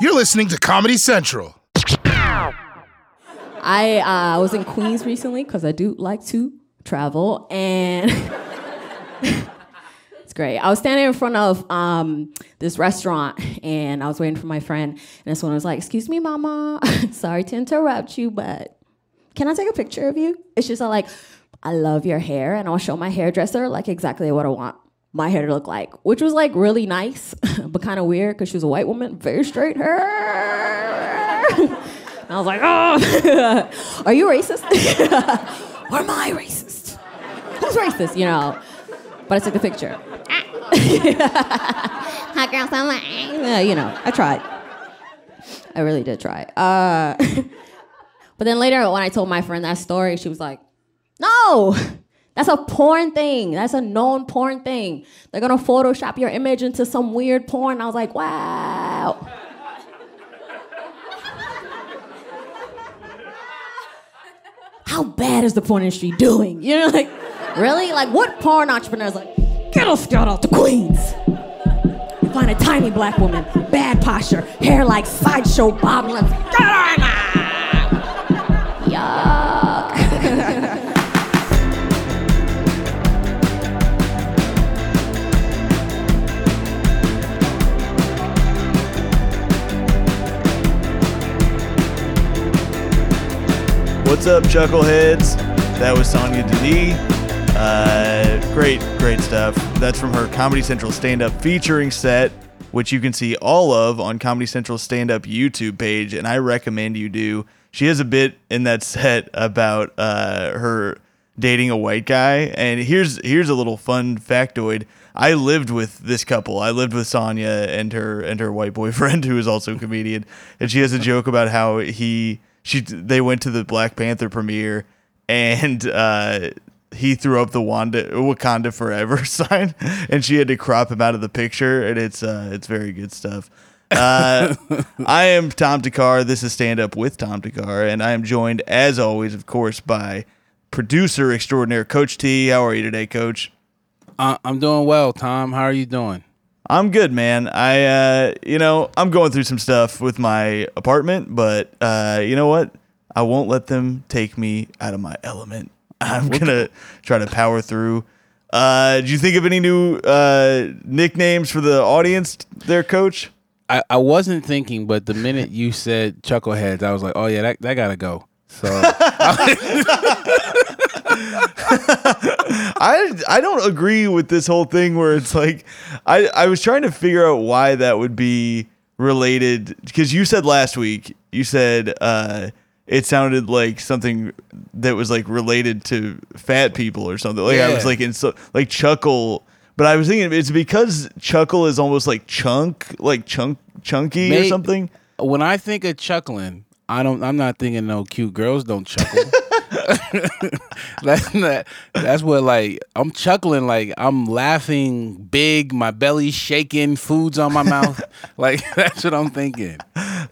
You're listening to Comedy Central. I uh, was in Queens recently because I do like to travel, and it's great. I was standing in front of um, this restaurant, and I was waiting for my friend, and this one was like, "Excuse me, Mama, sorry to interrupt you, but can I take a picture of you?" It's just like, "I love your hair, and I'll show my hairdresser like exactly what I want." My hair to look like, which was like really nice, but kind of weird because she was a white woman, very straight hair. I was like, oh, are you racist? or am I racist? Who's racist, you know? But I took the picture. Hot girl summer. Yeah, you know, I tried. I really did try. Uh, but then later, when I told my friend that story, she was like, no, that's a porn thing. That's a known porn thing. They're gonna Photoshop your image into some weird porn. I was like, wow. how bad is the porn industry doing? You know, like, really? Like, what porn entrepreneur's like, get us out out to Queens? You find a tiny black woman, bad posture, hair like sideshow bob lips. Yuck. What's up, Chuckleheads? That was Sonia Denis. Uh, great, great stuff. That's from her Comedy Central stand up featuring set, which you can see all of on Comedy Central stand up YouTube page. And I recommend you do. She has a bit in that set about uh, her dating a white guy. And here's here's a little fun factoid. I lived with this couple. I lived with Sonia and her and her white boyfriend, who is also a comedian. And she has a joke about how he she they went to the Black Panther premiere and uh, he threw up the Wanda Wakanda Forever sign, and she had to crop him out of the picture, and it's uh, it's very good stuff. Uh, I am Tom Thakkar. This is Stand Up with Tom Thakkar, and I am joined, as always, of course, by producer extraordinaire Coach T. How are you today, Coach? Uh, I'm doing well, Tom. How are you doing? I'm good, man. I, uh, you know, I'm going through some stuff with my apartment, but uh, you know what? I won't let them take me out of my element. I'm gonna try to power through. Uh, do you think of any new uh, nicknames for the audience, there, Coach? I, I wasn't thinking, but the minute you said chuckleheads, I was like, oh yeah, that that gotta go. So I don't agree with this whole thing where it's like I I was trying to figure out why that would be related because you said last week you said uh it sounded like something that was like related to fat people or something. Like I was like in so like chuckle, but I was thinking it's because chuckle is almost like chunk, like chunk chunky or something. when I think of chuckling, I don't. I'm not thinking no cute girls don't chuckle. that's not. That's what like I'm chuckling like I'm laughing big, my belly's shaking, food's on my mouth. like that's what I'm thinking.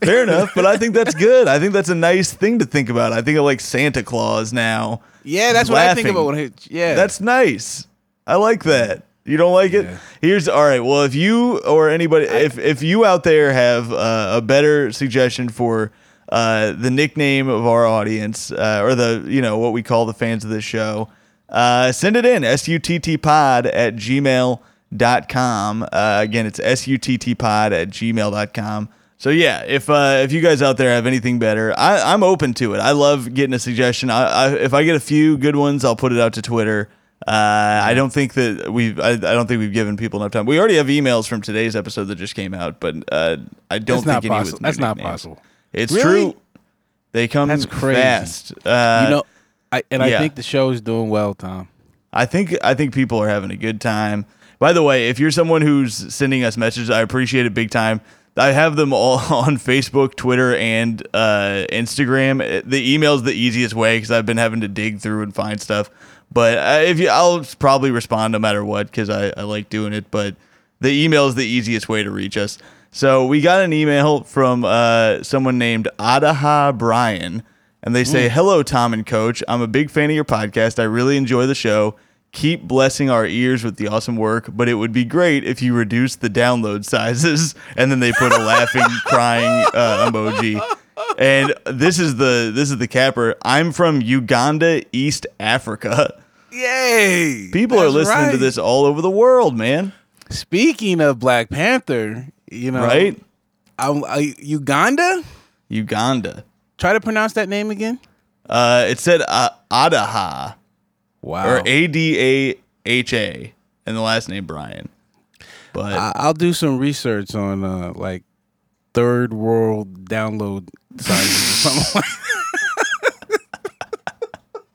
Fair enough, but I think that's good. I think that's a nice thing to think about. I think of like Santa Claus now. Yeah, that's what I think Laughing. about when I, yeah. That's nice. I like that. You don't like it? Yeah. Here's all right. Well, if you or anybody, if if you out there have uh, a better suggestion for uh, the nickname of our audience uh, or the you know what we call the fans of this show, uh, send it in suttpod at gmail.com. Uh, again, it's suttpod at gmail.com. So yeah, if uh, if you guys out there have anything better, I, I'm open to it. I love getting a suggestion. I, I, if I get a few good ones, I'll put it out to Twitter. Uh, I don't think that we've I, I don't think we've given people enough time. We already have emails from today's episode that just came out, but uh, I don't That's think not any possible. with That's new not nicknames. possible. It's Really? true. They come That's crazy. fast. Uh, you know, I and yeah. I think the show is doing well, Tom. I think I think people are having a good time. By the way, if you're someone who's sending us messages, I appreciate it big time. I have them all on Facebook, Twitter, and uh, Instagram. The email's the easiest way because I've been having to dig through and find stuff. But uh, if you, I'll probably respond no matter what because I, I like doing it. But the email is the easiest way to reach us. So we got an email from uh, someone named Adaha Brian, and they say, "Hello, Tom and Coach. I'm a big fan of your podcast. I really enjoy the show. keep blessing our ears with the awesome work, but it would be great if you reduce the download sizes. And then they put a laughing, crying uh, emoji. And this is the this is the capper. I'm from Uganda, East Africa. Yay! People are That's listening to right. this all over the world, man. Speaking of Black Panther, you know, Right? I, I, Uganda. Uganda. Try to pronounce that name again. Uh, it said uh, Adaha Wow. or A D A H A, and the last name Brian. But I, I'll do some research on uh, like third world download sizes or something.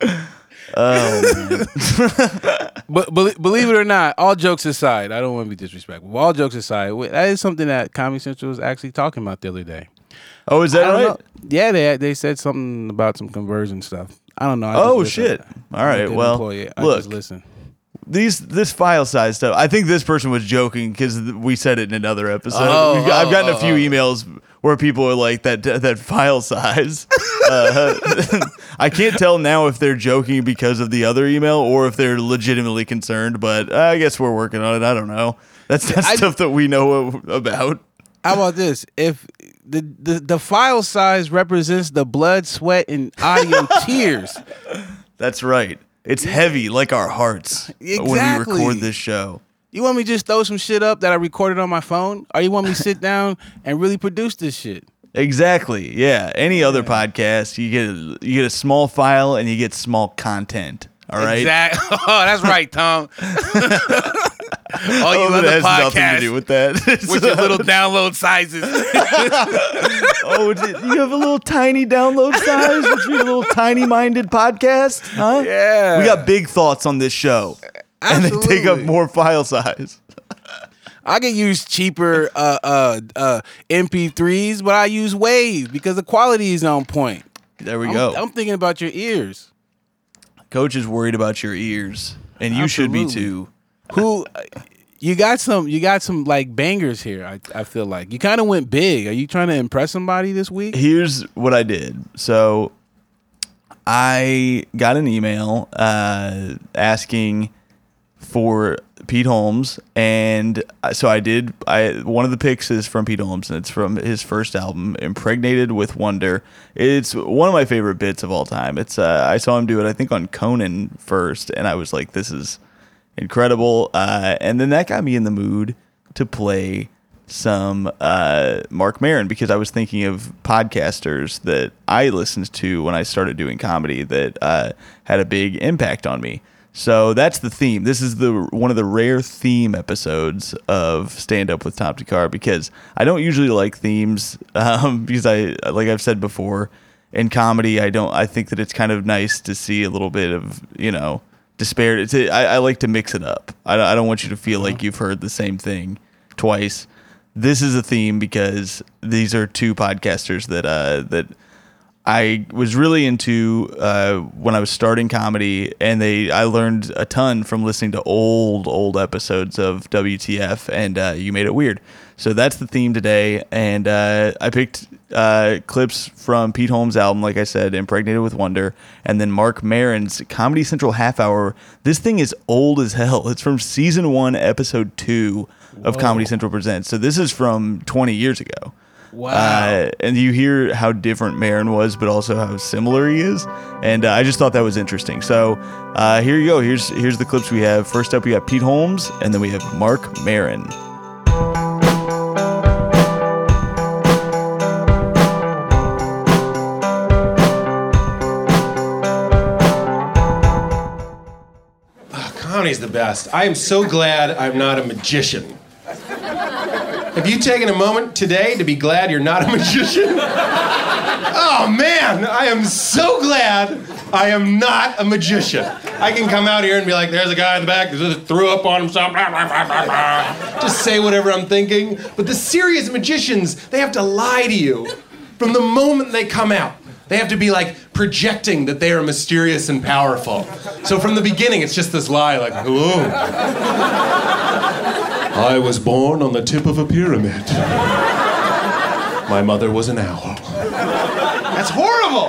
like oh But bel believe it or not, all jokes aside, I don't want to be disrespectful. All jokes aside, that is something that Comedy Central was actually talking about the other day. oh is that right? know. Yeah, they they said something about some conversion stuff. I don't know. I Oh shit! All right, well. Look, listen. these this file size stuff. I think this person was joking because we said it in another episode. Oh, I've oh, gotten a oh, few oh. oh. emails where people are like that that file size. Uh, I can't tell now if they're joking because of the other email or if they're legitimately concerned. But I guess we're working on it. I don't know. That's that's I- stuff that we know about. How about this? If the, the the file size represents the blood, sweat, and audio tears, That's right. It's heavy like our hearts when we record this show. You want me to just throw some shit up that I recorded on my phone, or you want me to sit down and really produce this shit? Exactly. Yeah. Any other podcast, you get a, you get a small file and you get small content. All right. Exactly. Oh, that's right, Tom. All you Oh, other nothing to do with that. with your little download sizes. oh, you have a little tiny download size, which you a little tiny minded podcast, huh? Yeah. We got big thoughts on this show, and they take up more file size. I can use cheaper uh, uh, uh, MP3s, but I use Wave because the quality is on point. There we I'm, go. I'm thinking about your ears. Coach is worried about your ears, and you should be too. Who you got some you got some like bangers here. I, I feel like you kind of went big. Are you trying to impress somebody this week? here's what I did. So I got an email uh, asking for Pete Holmes, and so I did. I one of the picks is from Pete Holmes, and it's from his first album, "Impregnated with Wonder." It's one of my favorite bits of all time. It's uh, I saw him do it, I think, on Conan first, and I was like, "This is incredible." Uh, and then that got me in the mood to play some uh, Marc Maron because I was thinking of podcasters that I listened to when I started doing comedy that uh, had a big impact on me. So that's the theme. This is the one of the rare theme episodes of Stand Up with Tom Thakkar because I don't usually like themes um, because I like I've said before in comedy I don't I think that it's kind of nice to see a little bit of you know disparity. It's, I, I like to mix it up. I, don't- I don't want you to feel like you've heard the same thing twice. This is a theme because these are two podcasters that uh, that I was really into uh, when I was starting comedy, and they I learned a ton from listening to old old episodes of WTF, and uh, you made it weird. So that's the theme today, and uh, I picked uh, clips from Pete Holmes' album, like I said, "Impregnated with Wonder," and then Marc Maron's Comedy Central half hour. This thing is old as hell. It's from season one, episode two of Comedy Central Presents. So this is from 20 years ago. Wow. Uh, and you hear how different Maron was, but also how similar he is. And uh, I just thought that was interesting. So uh, here you go. Here's here's the clips we have. First up, we got Pete Holmes, and then we have Marc Maron. Comedy's the best. I am so glad I'm not a magician. Have you taken a moment today to be glad you're not a magician? Oh man, I am so glad I am not a magician. I can come out here and be like, there's a guy in the back that threw up on himself. Just say whatever I'm thinking. But the serious magicians, they have to lie to you from the moment they come out. They have to be like projecting that they are mysterious and powerful. So from the beginning, it's just this lie like, hello. I was born on the tip of a pyramid. My mother was an owl. That's horrible.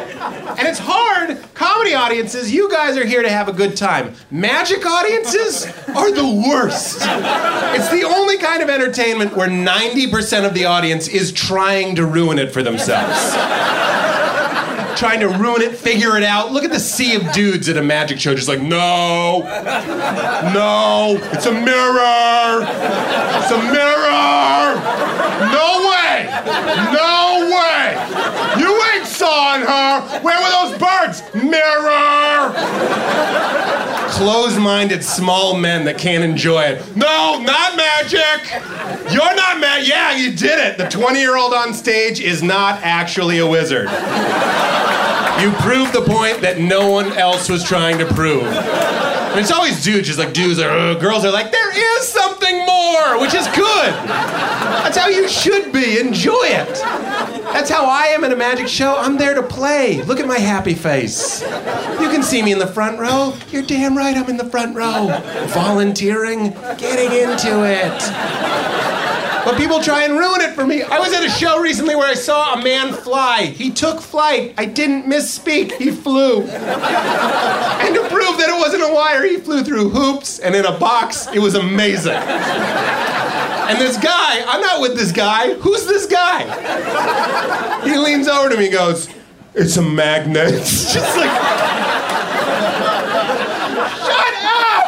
And it's hard. Comedy audiences, you guys are here to have a good time. Magic audiences are the worst. It's the only kind of entertainment where 90% of the audience is trying to ruin it for themselves. Trying to ruin it, figure it out. Look at the sea of dudes at a magic show, just like, no, no, it's a mirror, it's a mirror. No way, no way. You ain't sawing her. Where were those birds? Mirror. Closed-minded small men that can't enjoy it. No, not magic. You're not mad. Yeah, you did it. The 20-year-old on stage is not actually a wizard. You proved the point that no one else was trying to prove. And it's always dudes, just like dudes are, uh, girls are like, there is something more, which is good. That's how you should be. Enjoy it. That's how I am at a magic show. I'm there to play. Look at my happy face. You can see me in the front row. You're damn right I'm in the front row. Volunteering, getting into it. But people try and ruin it for me. I was at a show recently where I saw a man fly. He took flight. I didn't misspeak. He flew. And to prove that it wasn't a wire, he flew through hoops and in a box. It was amazing. And this guy, I'm not with this guy. Who's this guy? He leans over to me and goes, It's a magnet. It's just like. Shut up!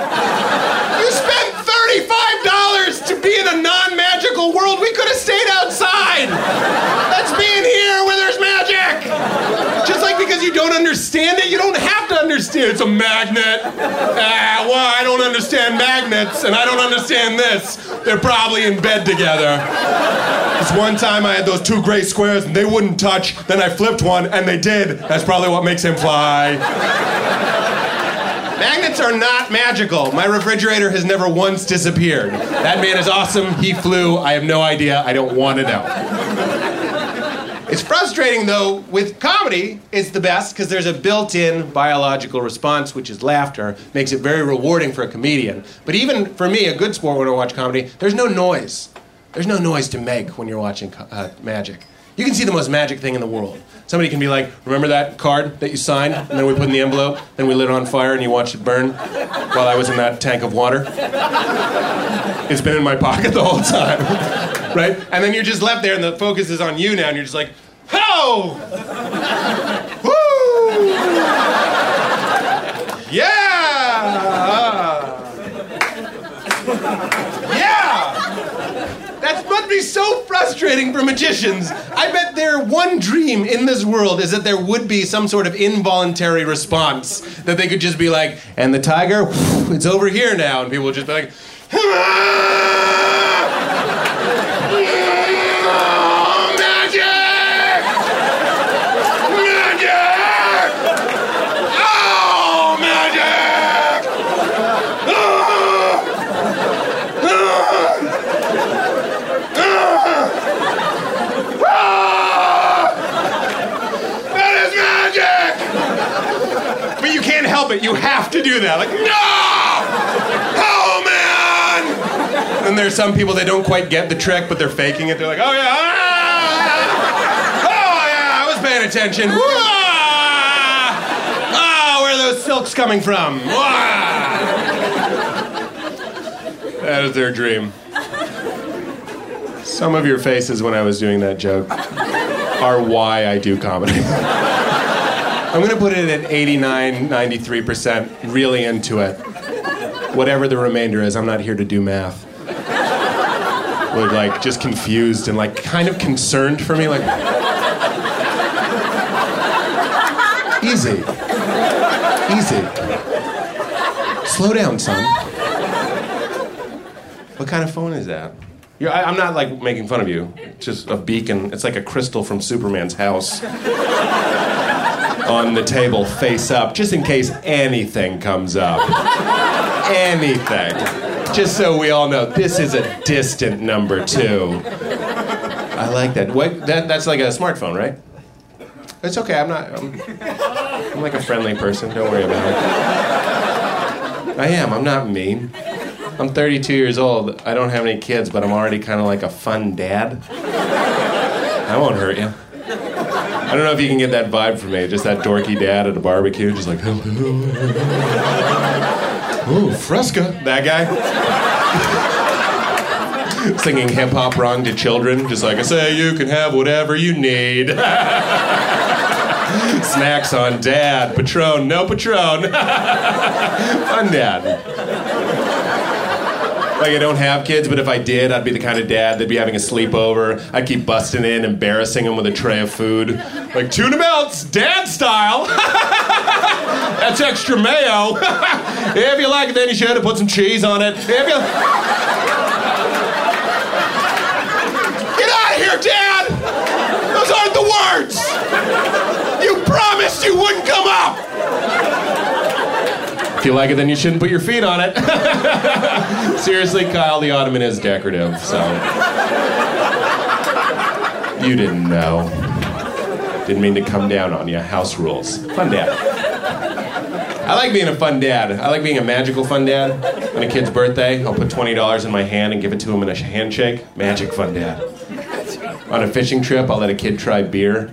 You spent $35 to be in a non magical world. We could have stayed outside. That's being here where there's magic. Just like because you don't understand it, you don't It's a magnet. Ah, well, I don't understand magnets, and I don't understand this. They're probably in bed together. This one time I had those two gray squares and they wouldn't touch. Then I flipped one and they did. That's probably what makes him fly. Magnets are not magical. My refrigerator has never once disappeared. That man is awesome. He flew. I have no idea. I don't want to know. It's frustrating though, with comedy, it's the best because there's a built in biological response, which is laughter, makes it very rewarding for a comedian. But even for me, a good sport when I watch comedy, there's no noise. There's no noise to make when you're watching uh, magic. You can see the most magic thing in the world. Somebody can be like, remember that card that you signed? And then we put in the envelope, then we lit it on fire and you watched it burn while I was in that tank of water. It's been in my pocket the whole time. right? And then you're just left there and the focus is on you now and you're just like, ho! Woo! Yeah! Yeah! That must be so frustrating for magicians. I bet their one dream in this world is that there would be some sort of involuntary response that they could just be like, and the tiger, it's over here now, and people would just be like, "Ah, magic! Magic! Oh, magic! Ah! That is magic! But you can't help it. Have to do that. Like, no! Oh, man! And there's some people that don't quite get the trick, but they're faking it. They're like, oh, yeah. ah! Oh, yeah, I was paying attention. Ah! Ah, where are those silks coming from? Ah! That is their dream. Some of your faces when I was doing that joke are why I do comedy. I'm gonna put it at 89, 93%, really into it. Whatever the remainder is, I'm not here to do math. We're like just confused and like kind of concerned for me, like. Easy. Easy. Slow down, son. What kind of phone is that? I, I'm not like making fun of you. It's just a beacon. It's like a crystal from Superman's house on the table, face up, just in case anything comes up. anything. Just so we all know, this is a distant number two. I like that. What? That, that's like a smartphone, right? It's okay. I'm not. I'm, I'm like a friendly person. Don't worry about it. I am. I'm not mean. I'm 32 years old. I don't have any kids, but I'm already kind of like a fun dad. I won't hurt you. I don't know if you can get that vibe from me. Just that dorky dad at a barbecue, just like, hello. Ooh, Fresca. That guy. Singing hip hop wrong to children, just like I say, you can have whatever you need. Snacks on dad, Patron, no Patron. Fun dad. Like I don't have kids, but if I did, I'd be the kind of dad that'd be having a sleepover. I'd keep busting in, embarrassing them with a tray of food, like tuna melts, dad style. That's extra mayo. if you like it, then you should have put some cheese on it. If you get out of here, Dad. Those aren't the words. You promised you wouldn't come up. If you like it, then you shouldn't put your feet on it. Seriously, Kyle, the ottoman is decorative, so. You didn't know. Didn't mean to come down on you. House rules. Fun dad. I like being a fun dad. I like being a magical fun dad. On a kid's birthday, I'll put $20 in my hand and give it to him in a handshake. Magic fun dad. On a fishing trip, I'll let a kid try beer.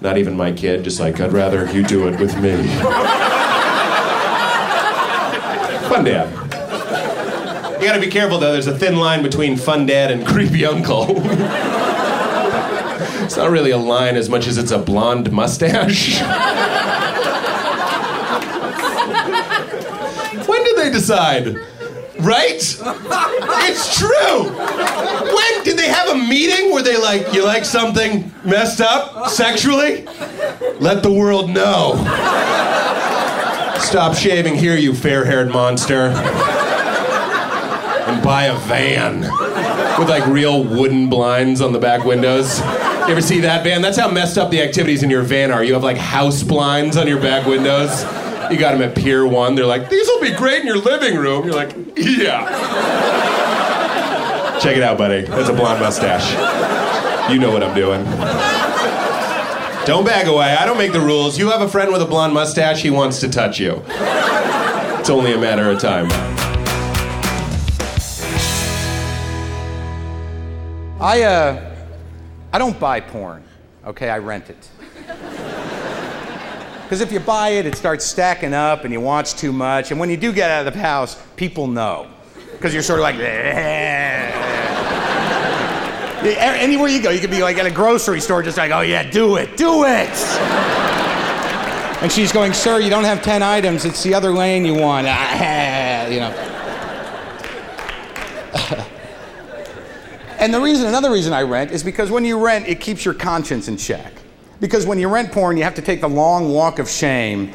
Not even my kid, just like, I'd rather you do it with me. Fun dad. You gotta be careful though, there's a thin line between fun dad and creepy uncle. it's not really a line as much as it's a blonde mustache. when did they decide? Right? It's true! When did they have a meeting where they like, you like something messed up sexually? Let the world know. Stop shaving here, you fair haired monster. And buy a van with like real wooden blinds on the back windows. You ever see that van? That's how messed up the activities in your van are. You have like house blinds on your back windows. You got them at Pier 1. They're like, these will be great in your living room. You're like, yeah. Check it out, buddy. That's a blonde mustache. You know what I'm doing. Don't bag away. I don't make the rules. You have a friend with a blonde mustache, he wants to touch you. It's only a matter of time. I, uh, I don't buy porn, okay? I rent it. Because if you buy it, it starts stacking up and you watch too much. And when you do get out of the house, people know. Because you're sort of like, anywhere you go, you could be like at a grocery store, just like, oh yeah, do it, do it. And she's going, sir, you don't have 10 items. It's the other lane you want. Ah, you know. and the reason, another reason I rent is because when you rent, it keeps your conscience in check. Because when you rent porn, you have to take the long walk of shame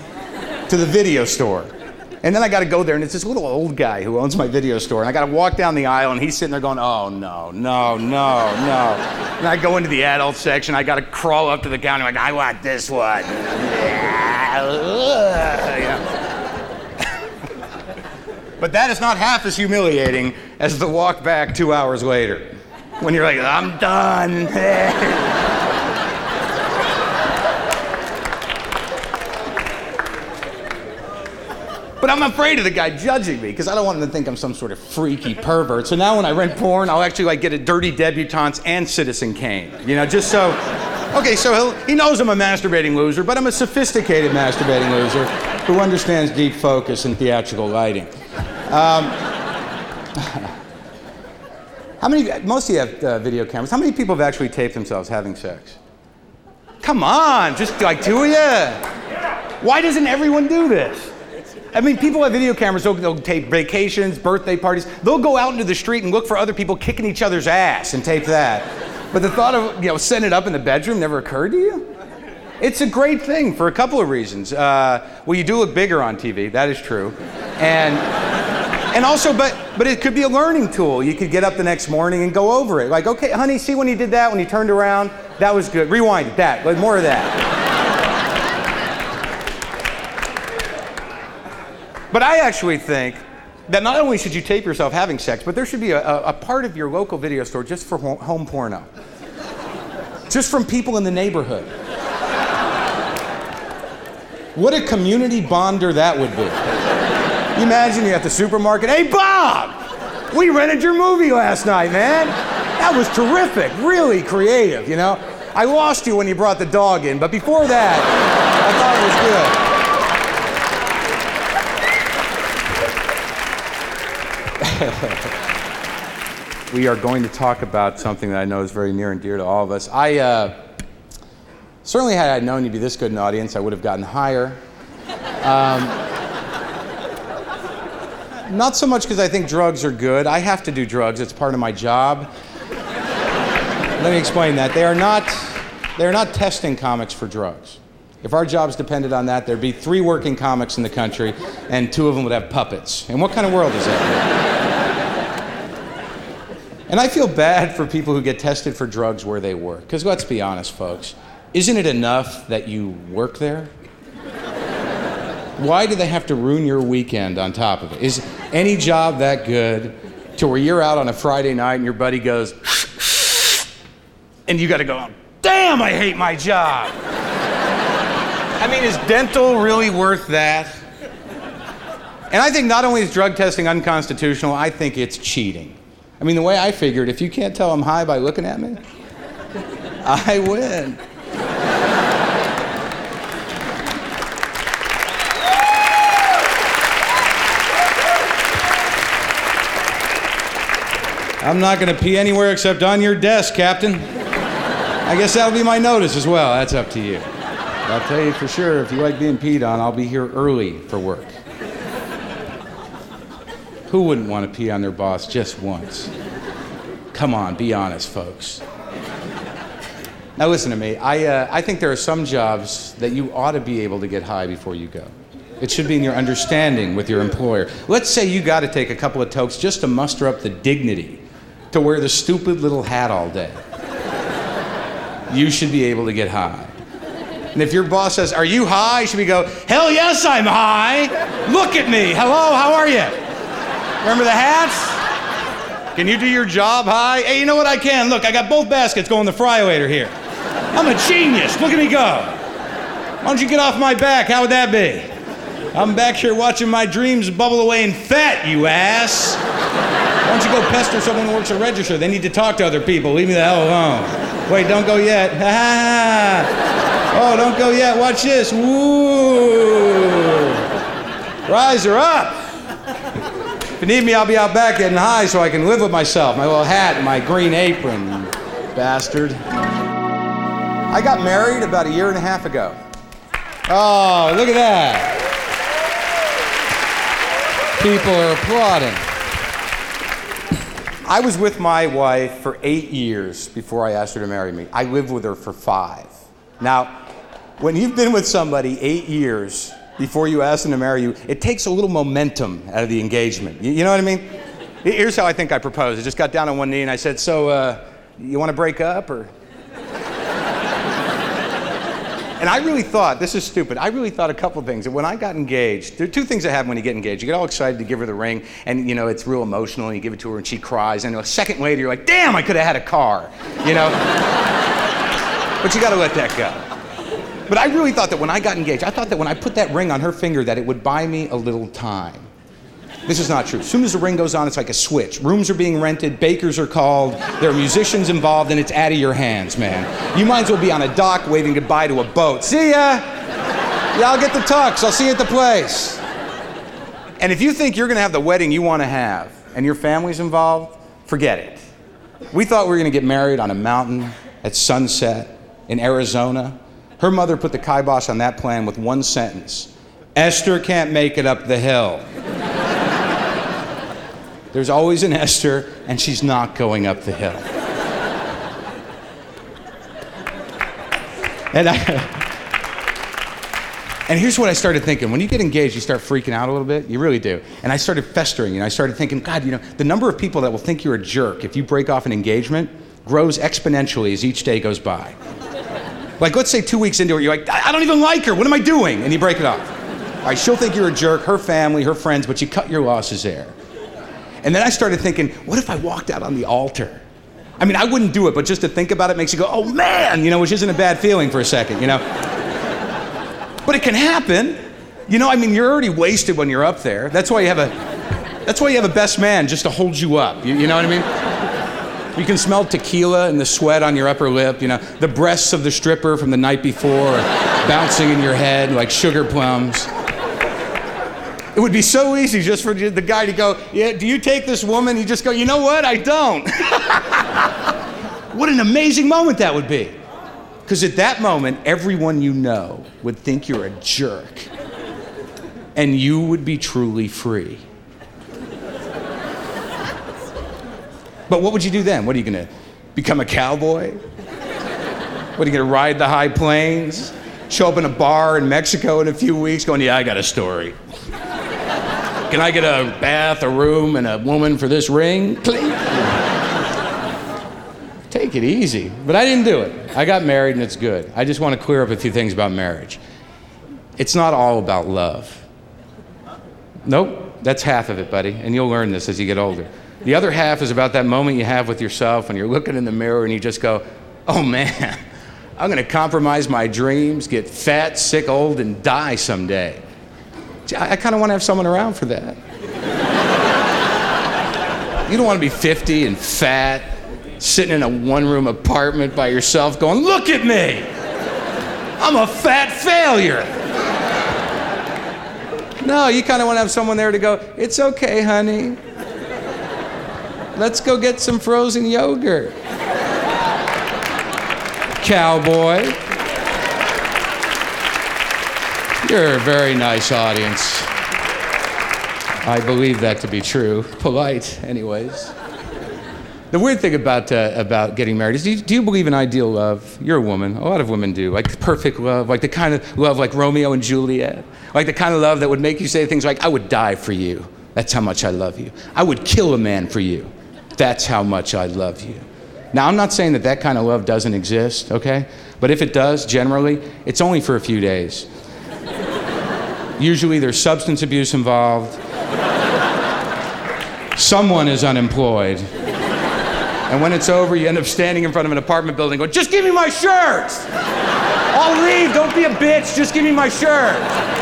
to the video store. And then I got to go there, and it's this little old guy who owns my video store. And I got to walk down the aisle, and he's sitting there going, Oh, no, no, no, no. And I go into the adult section. I got to crawl up to the counter, like, I want this one. but that is not half as humiliating as the walk back two hours later when you're like, I'm done. But I'm afraid of the guy judging me because I don't want him to think I'm some sort of freaky pervert. So now when I rent porn, I'll actually like get a dirty debutantes and Citizen Kane. You know, just so. Okay, so he knows I'm a masturbating loser, but I'm a sophisticated masturbating loser who understands deep focus and theatrical lighting. Um, how many? Most of you have uh, video cameras. How many people have actually taped themselves having sex? Come on, just like two of you. Why doesn't everyone do this? I mean, people have video cameras, they'll, they'll, tape vacations, birthday parties. They'll go out into the street and look for other people kicking each other's ass and tape that. But the thought of, you know, setting it up in the bedroom never occurred to you? It's a great thing for a couple of reasons. Uh, well, you do look bigger on TV, that is true. And, and also, but, but it could be a learning tool. You could get up the next morning and go over it. Like, okay, honey, see when you did that, when you turned around? That was good. Rewind that, like more of that. But I actually think that not only should you tape yourself having sex, but there should be a, a, part of your local video store just for home porno. just from people in the neighborhood. What a community bonder that would be. Imagine you're at the supermarket, hey Bob, we rented your movie last night, man. That was terrific, really creative, you know? I lost you when you brought the dog in, but before that, I thought it was good. we are going to talk about something that I know is very near and dear to all of us. I uh, certainly, had I known you'd be this good an audience, I would have gotten higher. Um, not so much because I think drugs are good. I have to do drugs, it's part of my job. Let me explain that. They are not, they are not testing comics for drugs. If our jobs depended on that, there'd be three working comics in the country, and two of them would have puppets. And what kind of world is that? And I feel bad for people who get tested for drugs where they work. Because let's be honest, folks, isn't it enough that you work there? Why do they have to ruin your weekend on top of it? Is any job that good to where you're out on a Friday night and your buddy goes, and you got to go, damn, I hate my job. I mean, is dental really worth that? And I think not only is drug testing unconstitutional, I think it's cheating. I mean, the way I figured, if you can't tell I'm high by looking at me, I win. I'm not going to pee anywhere except on your desk, Captain. I guess that'll be my notice as well. That's up to you. I'll tell you for sure, if you like being peed on, I'll be here early for work. Who wouldn't want to pee on their boss just once? Come on, be honest, folks. Now, listen to me. I, uh, I think there are some jobs that you ought to be able to get high before you go. It should be in your understanding with your employer. Let's say you got to take a couple of tokes just to muster up the dignity to wear the stupid little hat all day. You should be able to get high. And if your boss says, Are you high? Should we go, Hell yes, I'm high. Look at me. Hello, how are you? Remember the hats? Can you do your job high? Hey, you know what? I can. Look, I got both baskets going the fryolator here. I'm a genius. Look at me go. Why don't you get off my back? How would that be? I'm back here watching my dreams bubble away in fat, you ass. Why don't you go pester someone who works a register? They need to talk to other people. Leave me the hell alone. Wait, don't go yet. oh, don't go yet. Watch this. Woo. Rise her up. You need me, I'll be out back getting high so I can live with myself. My little hat and my green apron, bastard. I got married about a year and a half ago. Oh, look at that. People are applauding. I was with my wife for eight years before I asked her to marry me. I lived with her for five. Now, when you've been with somebody eight years before you ask them to marry you, it takes a little momentum out of the engagement. You, you know what I mean? Here's how I think I proposed. I just got down on one knee and I said, So, uh, you want to break up or? And I really thought, this is stupid, I really thought a couple things. When I got engaged, there are two things that happen when you get engaged. You get all excited to give her the ring, and you know, it's real emotional, and you give it to her and she cries, and a second later you're like, damn, I could have had a car, you know? but you gotta let that go. But I really thought that when I got engaged, I thought that when I put that ring on her finger, that it would buy me a little time. This is not true. As soon as the ring goes on, it's like a switch. Rooms are being rented, bakers are called, there are musicians involved, and it's out of your hands, man. You might as well be on a dock waving goodbye to a boat. See ya! Y'all get the tux. I'll see you at the place. And if you think you're gonna have the wedding you wanna have and your family's involved, forget it. We thought we were gonna get married on a mountain at sunset in Arizona. Her mother put the kibosh on that plan with one sentence Esther can't make it up the hill. There's always an Esther, and she's not going up the hill. And I. And here's what I started thinking. When you get engaged, you start freaking out a little bit. You really do. And I started festering. And I started thinking, God, you know, the number of people that will think you're a jerk if you break off an engagement grows exponentially as each day goes by. Like, let's say two weeks into it, you're like, I don't even like her. What am I doing? And you break it off. All right, she'll think you're a jerk, her family, her friends, but you cut your losses there. And then I started thinking, what if I walked out on the altar? I mean, I wouldn't do it, but just to think about it makes you go, oh man, you know, which isn't a bad feeling for a second, you know? but it can happen. You know, I mean, you're already wasted when you're up there. That's why you have a, that's why you have a best man just to hold you up. You, you know what I mean? You can smell tequila and the sweat on your upper lip, you know, the breasts of the stripper from the night before bouncing in your head like sugar plums. It would be so easy just for the guy to go, Yeah, do you take this woman? You just go, You know what? I don't. what an amazing moment that would be. Because at that moment, everyone you know would think you're a jerk. And you would be truly free. But what would you do then? What are you gonna become a cowboy? What are you gonna ride the high plains? Show up in a bar in Mexico in a few weeks going, Yeah, I got a story. Can I get a bath, a room, and a woman for this ring? Take it easy. But I didn't do it. I got married and it's good. I just want to clear up a few things about marriage. It's not all about love. Nope, that's half of it, buddy. And you'll learn this as you get older. The other half is about that moment you have with yourself when you're looking in the mirror and you just go, oh man, I'm going to compromise my dreams, get fat, sick, old, and die someday. I, I kind of want to have someone around for that. you don't want to be 50 and fat, sitting in a one room apartment by yourself going, Look at me! I'm a fat failure. No, you kind of want to have someone there to go, It's okay, honey. Let's go get some frozen yogurt. Cowboy. You're a very nice audience. I believe that to be true. Polite, anyways. The weird thing about, uh, about getting married is do you, do you believe in ideal love? You're a woman. A lot of women do. Like perfect love, like the kind of love like Romeo and Juliet. Like the kind of love that would make you say things like, I would die for you. That's how much I love you. I would kill a man for you. That's how much I love you. Now, I'm not saying that that kind of love doesn't exist, okay? But if it does, generally, it's only for a few days. Usually there's substance abuse involved. Someone is unemployed. And when it's over, you end up standing in front of an apartment building going, Just give me my shirt! I'll leave, don't be a bitch, just give me my shirt.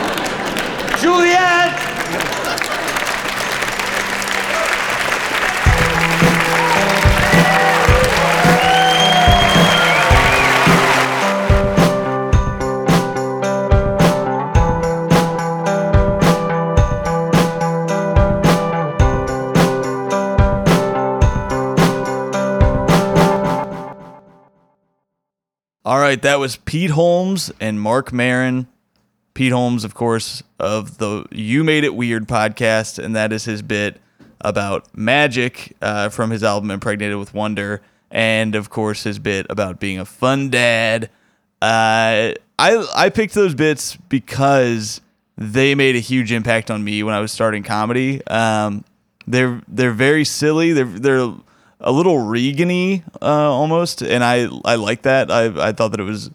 Juliet! All right, that was Pete Holmes and Marc Maron. Pete Holmes, of course, of the You Made It Weird podcast, and that is his bit about magic uh, from his album Impregnated with Wonder, and of course his bit about being a fun dad. Uh, I I picked those bits because they made a huge impact on me when I was starting comedy. Um, they're they're very silly. They're they're a little Reagan-y uh, almost, and I I like that. I I thought that it was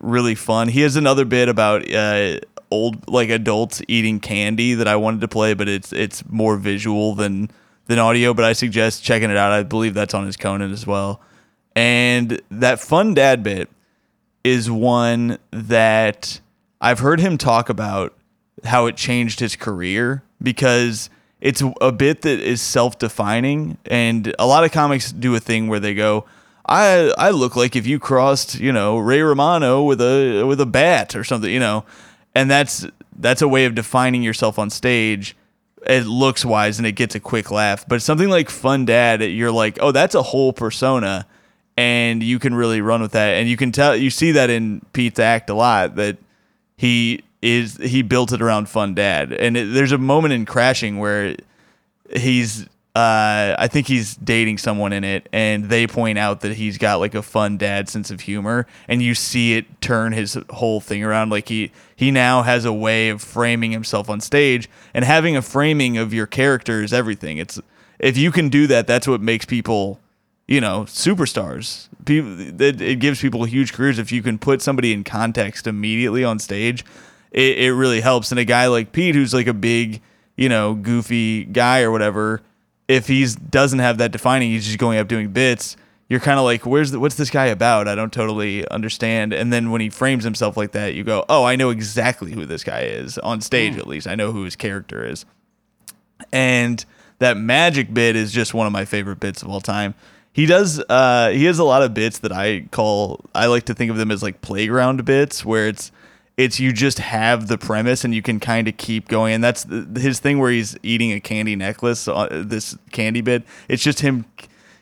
really fun. He has another bit about uh, old like adults eating candy that I wanted to play, but it's it's more visual than than audio. But I suggest checking it out. I believe that's on his Conan as well. And that fun dad bit is one that I've heard him talk about how it changed his career because it's a bit that is self-defining and a lot of comics do a thing where they go I I look like if you crossed, you know, Ray Romano with a with a bat or something, you know. And that's that's a way of defining yourself on stage. It looks wise and it gets a quick laugh. But something like Fun Dad, you're like, "Oh, that's a whole persona." And you can really run with that. And you can tell you see that in Pete's act a lot that he is he built it around Fun Dad. And it, there's a moment in Crashing where he's uh, I think he's dating someone in it, and they point out that he's got like a fun dad sense of humor, and you see it turn his whole thing around. Like he he now has a way of framing himself on stage, and having a framing of your character is everything. It's if you can do that, that's what makes people, you know, superstars. People, it, it gives people huge careers if you can put somebody in context immediately on stage. It, it really helps. And a guy like Pete, who's like a big, you know, goofy guy or whatever if he's doesn't have that defining, he's just going up doing bits. You're kind of like, where's the, what's this guy about? I don't totally understand. And then when he frames himself like that, you go, oh, I know exactly who this guy is on stage. At least I know who his character is. And that magic bit is just one of my favorite bits of all time. He does. Uh, he has a lot of bits that I call. I like to think of them as like playground bits, where it's it's you just have the premise and you can kind of keep going. And that's the, his thing where he's eating a candy necklace. Uh, this candy bit. It's just him.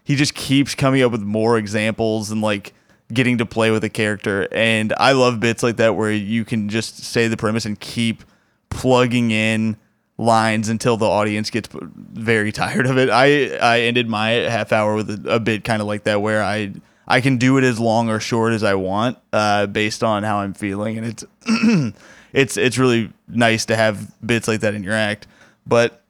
He just keeps coming up with more examples and like getting to play with a character. And I love bits like that where you can just say the premise and keep plugging in lines until the audience gets very tired of it. I I ended my half hour with a, a bit kind of like that where I I can do it as long or short as I want uh, based on how I'm feeling, and it's it's it's really nice to have bits like that in your act. But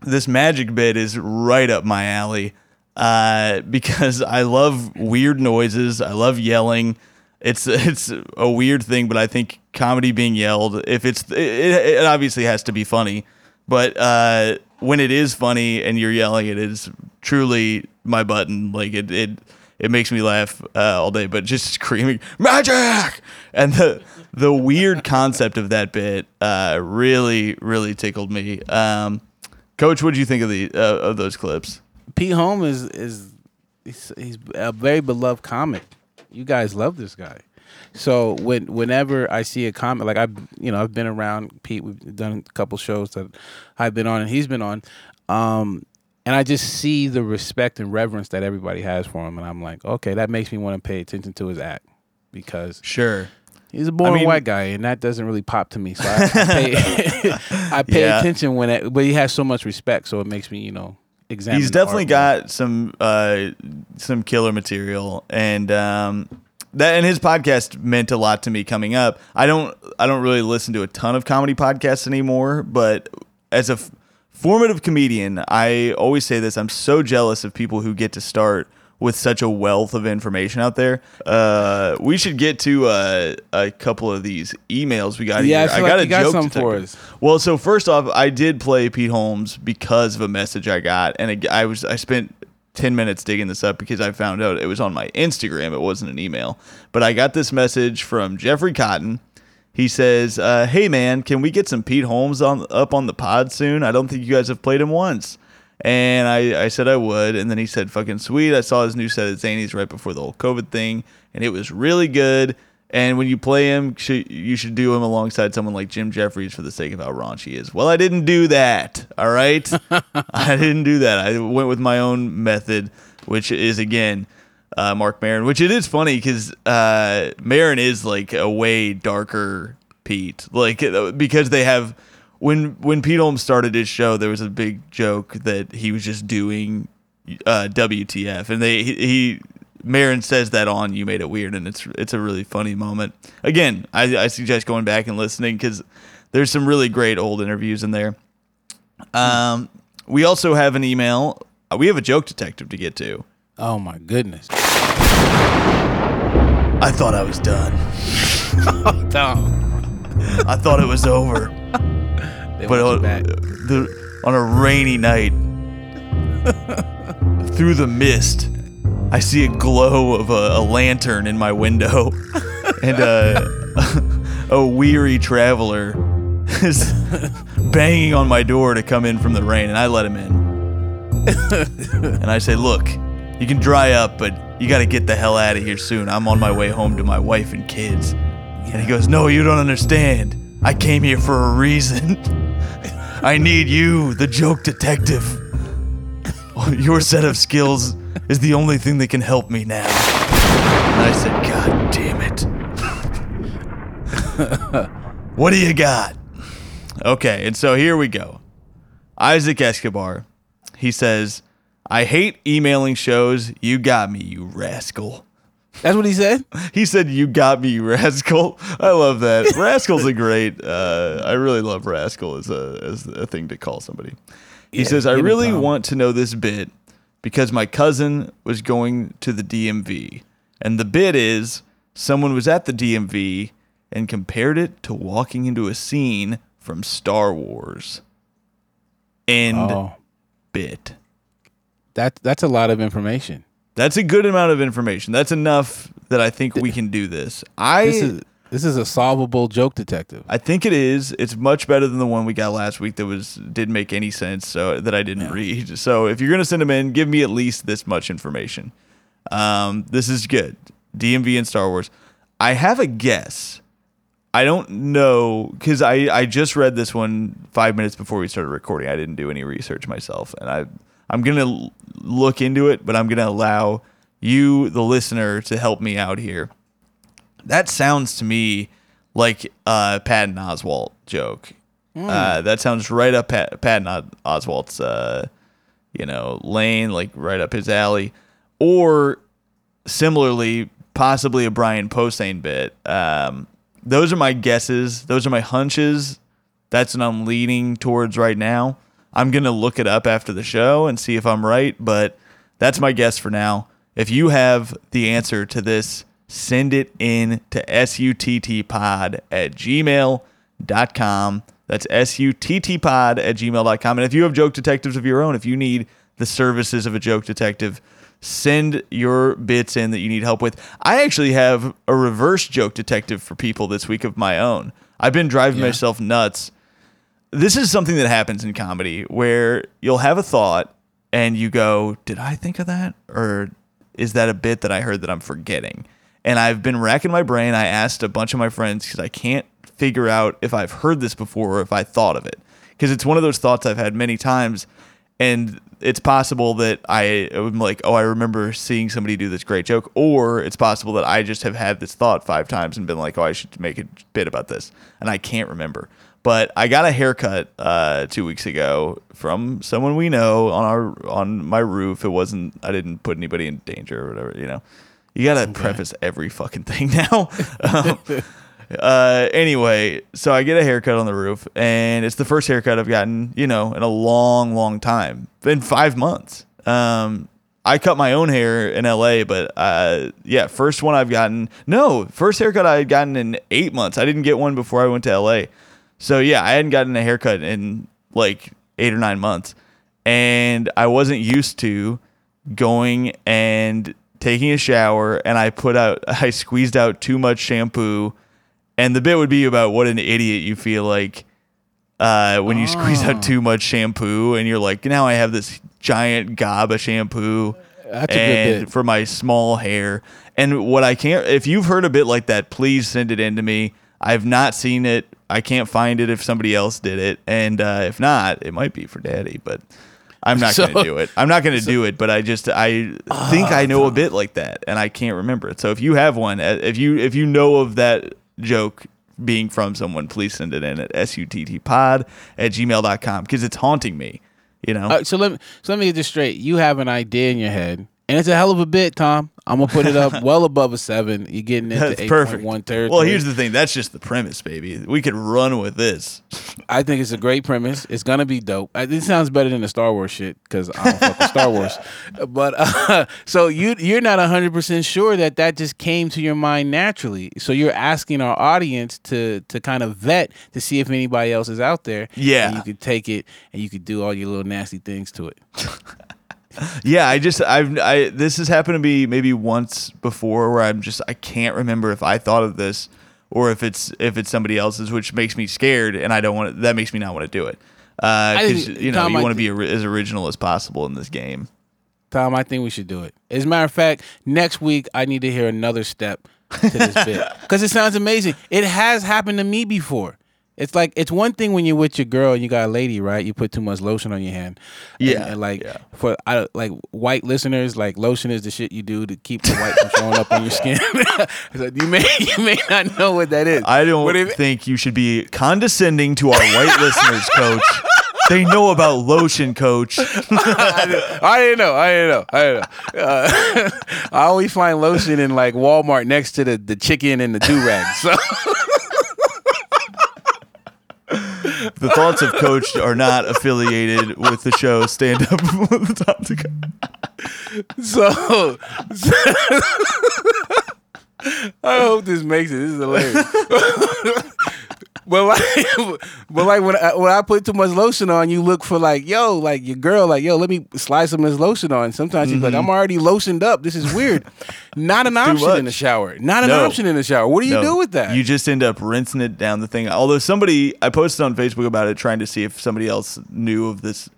this magic bit is right up my alley uh, because I love weird noises. I love yelling. It's it's a weird thing, but I think comedy being yelled, if it's it, it obviously has to be funny, but uh, when it is funny and you're yelling, it is truly my button. Like it it it makes me laugh uh, all day. But just screaming magic and the the weird concept of that bit uh, really really tickled me. Um, Coach, what do you think of the uh, of those clips? Pete Holmes is is he's, he's a very beloved comic. You guys love this guy. So when whenever I see a comic like I've you know I've been around Pete, we've done a couple shows that I've been on and he's been on, um, and I just see the respect and reverence that everybody has for him, and I'm like, okay, that makes me want to pay attention to his act because Sure. he's a born mean- white guy, and that doesn't really pop to me. So I, I pay, I pay Yeah. attention when it, but he has so much respect, so it makes me you know examine. He's definitely got some uh, some killer material, and um, that and his podcast meant a lot to me coming up. I don't I don't really listen to a ton of comedy podcasts anymore, but as a f- formative comedian, I always say this: I'm so jealous of people who get to start with such a wealth of information out there. Uh, we should get to uh, a couple of these emails we got Yeah, I here. feel like got a you got joke some for us. Well, so first off, I did play Pete Holmes because of a message I got, and I was I spent ten minutes digging this up because I found out it was on my Instagram. It wasn't an email, but I got this message from Jeffrey Cotton. He says, uh, "Hey man, can we get some Pete Holmes on up on the pod soon? I don't think you guys have played him once." And I, I said I would, and then he said, "Fucking sweet." I saw his new set at Zanies right before the whole COVID thing, and it was really good. And when you play him, you should do him alongside someone like Jim Jefferies for the sake of how raunchy he is. Well, I didn't do that. All right, I didn't do that. I went with my own method, which is again uh, Marc Maron. Which it is funny because uh, Maron is like a way darker Pete, like uh, because they have when when Pete Holmes started his show, there was a big joke that he was just doing uh, WTF, and they he, he Maron says that on "You Made It Weird," and it's it's a really funny moment. Again, I, I suggest going back and listening because there's some really great old interviews in there. Um, we also have an email. uh, We have a joke detective to get to. Oh my goodness. I thought I was done. I thought it was over. But back. the, on a rainy night, through the mist, I see a glow of a, a lantern in my window, and uh, a weary traveler is banging on my door to come in from the rain, and I let him in. and I say, "Look, you can dry up, but you got to get the hell out of here soon. I'm on my way home to my wife and kids." And he goes, "No, you don't understand. I came here for a reason." I need you, the joke detective. Your set of skills is the only thing that can help me now. And I said, God damn it. what do you got? Okay, and so here we go. Isaac Escobar. He says, I hate emailing shows. You got me, you rascal. That's what he said. He said, "You got me, you rascal." I love that. Rascal's a great. Uh, I really love rascal as a as a thing to call somebody. He says, "I really want to know this bit because my cousin was going to the DMV, and the bit is someone was at the DMV and compared it to walking into a scene from Star Wars." End Oh, bit. That that's a lot of information. That's a good amount of information. That's enough that I think we can do this. I This is This is a solvable joke detective. I think it is. It's much better than the one we got last week that was didn't make any sense, so that I didn't read. So if you're gonna send them in, give me at least this much information. Um, this is good. DMV and Star Wars. I have a guess. I don't know because I I just read this one five minutes before we started recording. I didn't do any research myself, and I I'm gonna look into it, but I'm gonna allow you, the listener, to help me out here. That sounds to me like a Patton Oswalt joke. Uh, that sounds right up Pat, Patton Oswalt's, uh, you know, lane, like right up his alley. Or similarly, possibly a Brian Posehn bit. Um, those are my guesses. Those are my hunches. That's what I'm leaning towards right now. I'm gonna look it up after the show and see if I'm right, but that's my guess for now. If you have the answer to this, send it in to suttpod at gmail.com. That's suttpod at gmail.com. And if you have joke detectives of your own, if you need the services of a joke detective, send your bits in that you need help with. I actually have a reverse joke detective for people this week of my own. I've been driving myself nuts this is something that happens in comedy where you'll have a thought and you go, Did I think of that? Or is that a bit that I heard that I'm forgetting? And I've been racking my brain. I asked a bunch of my friends because I can't figure out if I've heard this before or if I thought of it. Because it's one of those thoughts I've had many times. And it's possible that I am like, oh, I remember seeing somebody do this great joke. Or it's possible that I just have had this thought five times and been like, oh, I should make a bit about this. And I can't remember. But I got a haircut uh, two weeks ago from someone we know on our on my roof. It wasn't. I didn't put anybody in danger or whatever. You know, you got to preface every fucking thing now. um, uh, anyway, so I get a haircut on the roof, and it's the first haircut I've gotten, you know, in a long, long time. Been five months. Um, I cut my own hair in LA, but uh, yeah, first one I've gotten. No, first haircut I had gotten in eight months. I didn't get one before I went to LA. So yeah, I hadn't gotten a haircut in like eight or nine months, and I wasn't used to going and taking a shower, and I put out, I squeezed out too much shampoo, and the bit would be about what an idiot you feel like uh, when you squeeze out too much shampoo, and you're like, now I have this giant gob of shampoo. That's and bit. for my small hair. And what I can't, if you've heard a bit like that, please send it in to me. I've not seen it. I can't find it if somebody else did it. And uh, if not, it might be for daddy, but I'm not So- going to do it. I'm not going to do it, but I just, I think I know a bit like that and I can't remember it. So if you have one, uh, if you, if you know of that joke being from someone, please send it in at suttpod at gmail.com because it's haunting me, you know? Uh, so let me so let me get this straight. You have an idea in your head, and it's a hell of a bit, Tom. I'm gonna put it up well above a seven. You're getting into That's eight point one territory. Well, here's the thing. That's just the premise, baby. We could run with this. I think it's a great premise. It's gonna be dope. This sounds better than the Star Wars shit because I don't fuck with Star Wars. But uh, so you you're not hundred percent sure that that just came to your mind naturally. So you're asking our audience to to kind of vet to see if anybody else is out there. Yeah. and you could take it and you could do all your little nasty things to it. Yeah, I just I've I this has happened to me maybe once before where I'm just I can't remember if I thought of this or if it's if it's somebody else's, which makes me scared, and I don't want to, that makes me not want to do it Uh, because you know Tom, you want to be as original as possible in this game. Tom, I think we should do it. As a matter of fact, next week I need to hear another step to this bit because it sounds amazing. It has happened to me before. It's like it's one thing when you're with your girl and you got a lady, right? You put too much lotion on your hand. Yeah, and, and like yeah. for I, like white listeners, like lotion is the shit you do to keep the white from showing up on your skin. so you may you may not know what that is. I don't if- think you should be condescending to our white listeners, Coach. They know about lotion, Coach. I didn't know. I didn't know. I didn't know. Uh, I always find lotion in like Walmart next to the, the chicken and the do rag. So The thoughts of Coach are not affiliated with the show Stand Up so, I hope this makes it. This is hilarious. But like, but like when I, when I put too much lotion on, you look for like, yo, like your girl, like, yo, let me slide some of this lotion on. Sometimes she's like, I'm already lotioned up. This is weird. Not an option in the shower. Not an No. option in the shower. What do you No, do with that? You just end up rinsing it down the thing. Although somebody, I posted on Facebook about it, trying to see if somebody else knew of this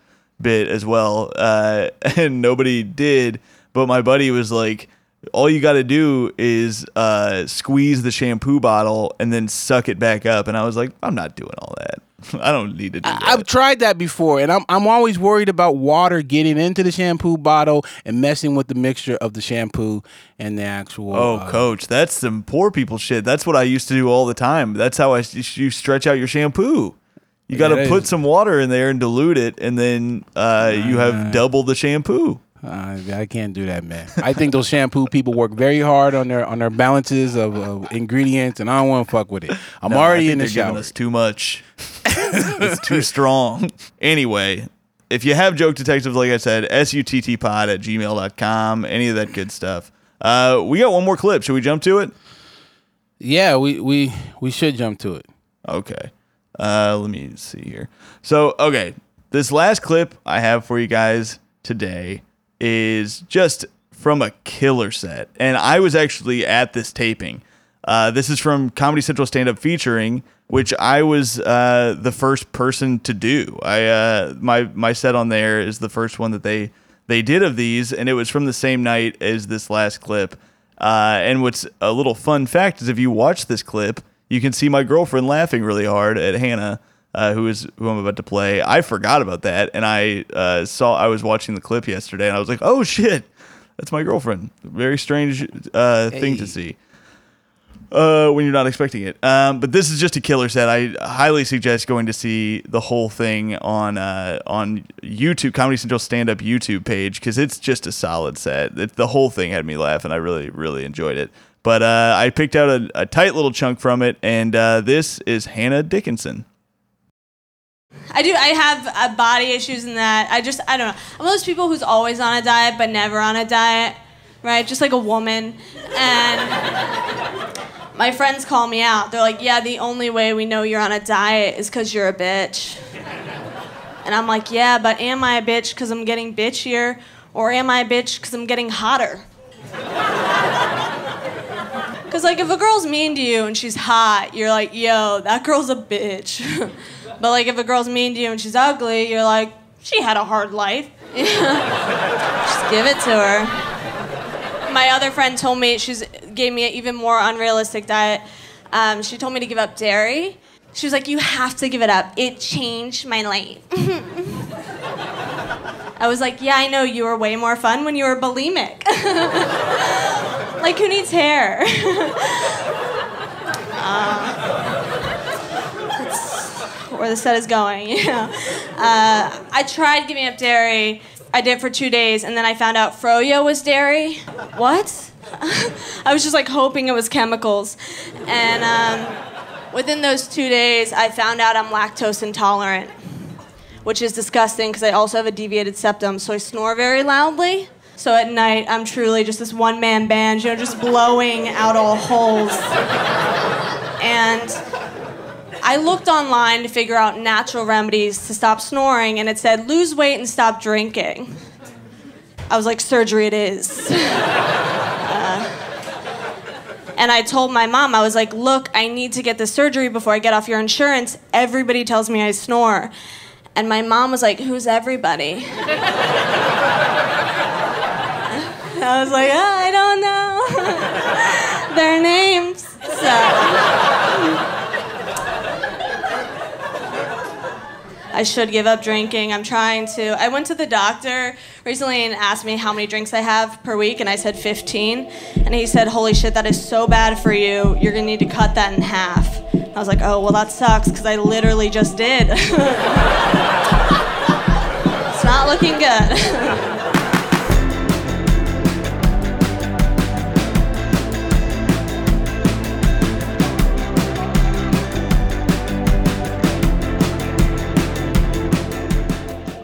bit as well, uh, and nobody did. But my buddy was like, "All you got to do is uh, squeeze the shampoo bottle and then suck it back up." And I was like, "I'm not doing all that. I don't need to do that." I've tried that before, and I'm I'm always worried about water getting into the shampoo bottle and messing with the mixture of the shampoo and the actual. Oh, uh, coach, that's some poor people shit. That's what I used to do all the time. That's how I you stretch out your shampoo. You got to put some water in there and dilute it, and then uh, you have double the shampoo. Uh, I can't do that, man. I think those shampoo people work very hard on their on their balances of, of ingredients, and I don't want to fuck with it. I'm No, already in the they're giving shower. us too much. it's too strong. Anyway, if you have joke detectives, like I said, suttpod at gmail.com, any of that good stuff. Uh, we got one more clip. Should we jump to it? Yeah, we we we should jump to it. Okay. Uh, let me see here. So, okay, this last clip I have for you guys today is just from a killer set, and I was actually at this taping. Uh, this is from Comedy Central Stand Up Featuring, which I was uh, the first person to do. I uh, my my set on there is the first one that they they did of these, and it was from the same night as this last clip. Uh, and what's a little fun fact is if you watch this clip, you can see my girlfriend laughing really hard at Hannah, uh, who is who I'm about to play. I forgot about that, and I uh, saw I was watching the clip yesterday, and I was like, "Oh shit, that's my girlfriend." Very strange uh, thing to see uh, when you're not expecting it. Um, but this is just a killer set. I highly suggest going to see the whole thing on uh, on YouTube, Comedy Central stand up YouTube page, because it's just a solid set. It, the whole thing had me laugh, and I really really enjoyed it. But uh, I picked out a, a tight little chunk from it, and uh, this is Hannah Dickinson. I do. I have uh, body issues in that. I just, I don't know. I'm one of those people who's always on a diet but never on a diet, right? Just like a woman. And my friends call me out. They're like, yeah, the only way we know you're on a diet is because you're a bitch. And I'm like, yeah, but am I a bitch because I'm getting bitchier? Or am I a bitch because I'm getting hotter? Because, like, if a girl's mean to you and she's hot, you're like, yo, that girl's a bitch. but, like, if a girl's mean to you and she's ugly, you're like, she had a hard life. Just give it to her. My other friend told me, she's gave me an even more unrealistic diet. Um, she told me to give up dairy. She was like, you have to give it up. It changed my life. I was like, yeah, I know you were way more fun when you were bulimic. like, who needs hair? uh, where the set is going, you know. Uh, I tried giving up dairy. I did for two days, and then I found out froyo was dairy. What? I was just like hoping it was chemicals. And um, within those two days, I found out I'm lactose intolerant which is disgusting because I also have a deviated septum, so I snore very loudly. So at night, I'm truly just this one man band, you know, just blowing out all holes. And I looked online to figure out natural remedies to stop snoring, and it said lose weight and stop drinking. I was like, surgery it is. Uh, and I told my mom, I was like, look, I need to get this surgery before I get off your insurance. Everybody tells me I snore. And my mom was like, Who's everybody? I was like, oh, I don't know. Their names. So. I should give up drinking. I'm trying to. I went to the doctor recently and asked me how many drinks I have per week, and I said 15. And he said, Holy shit, that is so bad for you. You're gonna need to cut that in half. I was like, Oh, well, that sucks, because I literally just did. it's not looking good.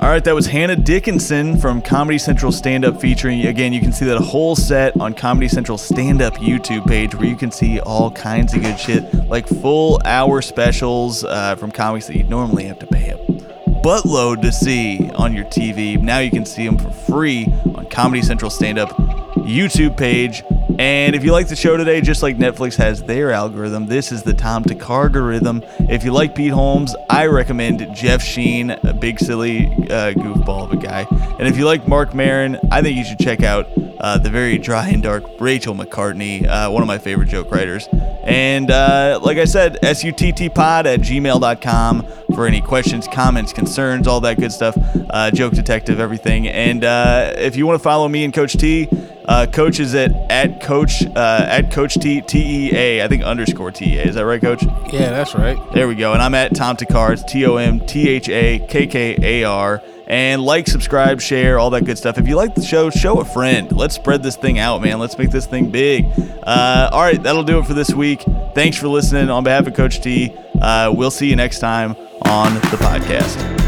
All right, that was Hannah Dickinson from Comedy Central Stand Up featuring. Again, you can see that whole set on Comedy Central Stand Up YouTube page where you can see all kinds of good shit, like full hour specials uh, from comics that you'd normally have to pay a buttload to see on your TV. Now you can see them for free on Comedy Central Stand Up YouTube page. And if you like the show today, just like Netflix has their algorithm, this is the Tom Takargorithm. If you like Pete Holmes, I recommend Jeff Sheen, a big silly uh, goofball of a guy. And if you like Marc Maron, I think you should check out uh, the very dry and dark Rachel McCartney, uh, one of my favorite joke writers. And uh, like I said, suttpod at gmail.com for any questions, comments, concerns, all that good stuff. Uh, joke detective, everything. And uh, if you want to follow me and Coach T, uh, coach is at at coach uh, at coach T T E A I think underscore T E A. Is that right coach? Yeah, that's right. there we go. And I'm at Tom Thakkar T O M T H A K K A R. And like subscribe share all that good stuff. If you like the show show a friend. Let's spread this thing out man. Let's make this thing big. Uh, all right that'll do it for this week. Thanks for listening. On behalf of Coach T uh, we'll see you next time on the podcast.